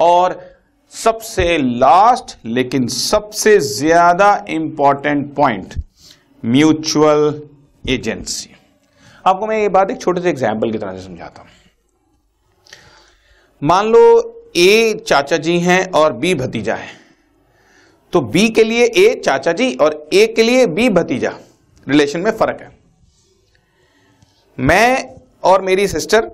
और सबसे लास्ट लेकिन सबसे ज़्यादा इंपॉर्टेंट पॉइंट म्यूचुअल एजेंसी आपको मैं ये बात एक छोटे से एग्ज़ाम्पल की तरह से समझाता हूँ। मान लो ए चाचा जी हैं और बी भतीजा है। तो बी के लिए ए चाचा जी और ए के लिए बी भतीजा। रिलेशन में फ़र्क है। मैं और मेरी सिस्टर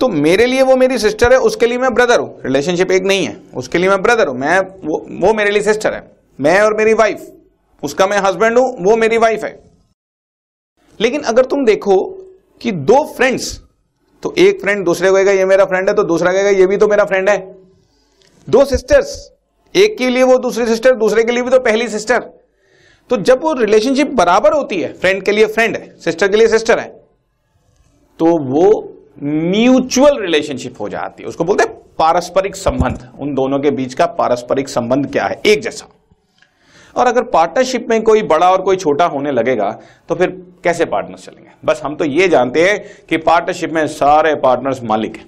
तो मेरे लिए वो मेरी सिस्टर है, उसके लिए मैं ब्रदर हूँ। रिलेशनशिप एक नहीं है। उसके लिए मैं ब्रदर हूँ। मैं वो वो मेरे लिए सिस्टर है। मैं और मेरी वाइफ उसका मैं हस्बैंड हूँ, वो मेरी वाइफ है। लेकिन अगर तुम देखो कि दो फ्रेंड्स तो एक फ्रेंड दूसरे को कहेगा, ये मेरा फ्रेंड है तो दूसरा कहेगा, ये भी तो मेरा फ्रेंड है। दो सिस्टर्स एक के लिए वो दूसरी सिस्टर दूसरे के लिए भी तो पहली सिस्टर तो जब वो रिलेशनशिप बराबर होती है फ्रेंड के लिए फ्रेंड है सिस्टर के लिए सिस्टर है तो वो म्यूचुअल रिलेशनशिप हो जाती है। उसको बोलते हैं पारस्परिक संबंध। उन दोनों के बीच का पारस्परिक संबंध क्या है? एक जैसा। और अगर पार्टनरशिप में कोई बड़ा और कोई छोटा होने लगेगा तो फिर कैसे पार्टनर्स चलेंगे? बस हम तो ये जानते हैं कि पार्टनरशिप में सारे पार्टनर्स मालिक हैं।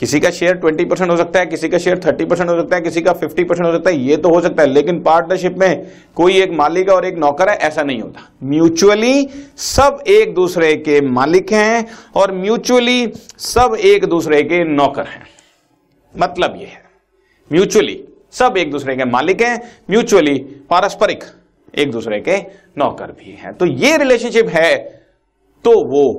किसी का शेयर 20 परसेंट हो सकता है, किसी का शेयर 30 परसेंट हो सकता है, किसी का 50 परसेंट हो सकता है, ये तो हो सकता है, लेकिन पार्टनरशिप में कोई एक मालिक और एक नौकर है, ऐसा नहीं होता। म्यूचुअली सब एक दूसरे के मालिक हैं और म्यूचुअली सब एक दूसरे के नौकर हैं। मतलब ये है। म्यूचुअली सब एक दूसरे के मालिक हैं म्यूचुअली पारस्परिक एक दूसरे के नौकर भी हैं। तो ये रिलेशनशिप है तो वो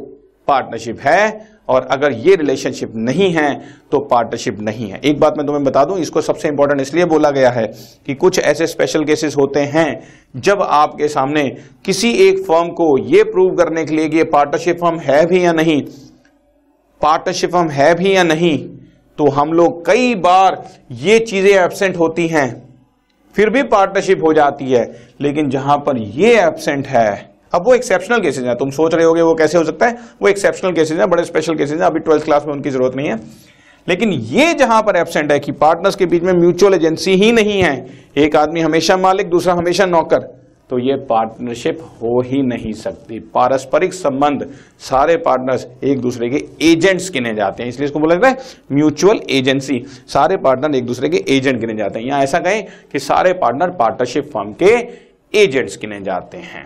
पार्टनरशिप है और अगर ये रिलेशनशिप नहीं है तो पार्टनरशिप नहीं है। एक बात मैं तुम्हें बता दूँ, इसको सबसे इंपॉर्टेंट इसलिए बोला गया है कि कुछ ऐसे स्पेशल केसेस होते हैं, जब आपके सामने किसी एक फर्म को यह प्रूव करने के लिए कि ये पार्टनरशिप फर्म है भी या नहीं पार्टनरशिप फर्म है भी या नहीं तो हम लोग कई बार ये चीज़ें एबसेंट होती हैं, फिर भी पार्टनरशिप हो जाती है। लेकिन जहाँ पर ये एबसेंट है अब वो एक्सेप्शनल केसेज हैं। तुम सोच रहे होगे वो कैसे हो सकता है? वो एक्सेप्शनल केसेज हैं, बड़े स्पेशल केसेज हैं। अभी ट्वेल्थ क्लास में उनकी ज़रूरत नहीं है। लेकिन ये जहाँ पर एबसेंट है कि पार्टनर्स के बीच में म्यूचुअल एजेंसी ही नहीं है। एक आदमी हमेशा मालिक, दूसरा हमेशा नौकर। तो ये पार्टनरशिप हो ही नहीं सकती। पारस्परिक संबंध, सारे पार्टनर्स एक दूसरे के एजेंट्स गिने जाते हैं। इसलिए इसको बोला जाता है म्यूचुअल एजेंसी सारे पार्टनर एक दूसरे के एजेंट गिने जाते हैं। यहाँ ऐसा कहें कि सारे पार्टनर पार्टनरशिप फॉर्म के एजेंट्स गिने जाते हैं।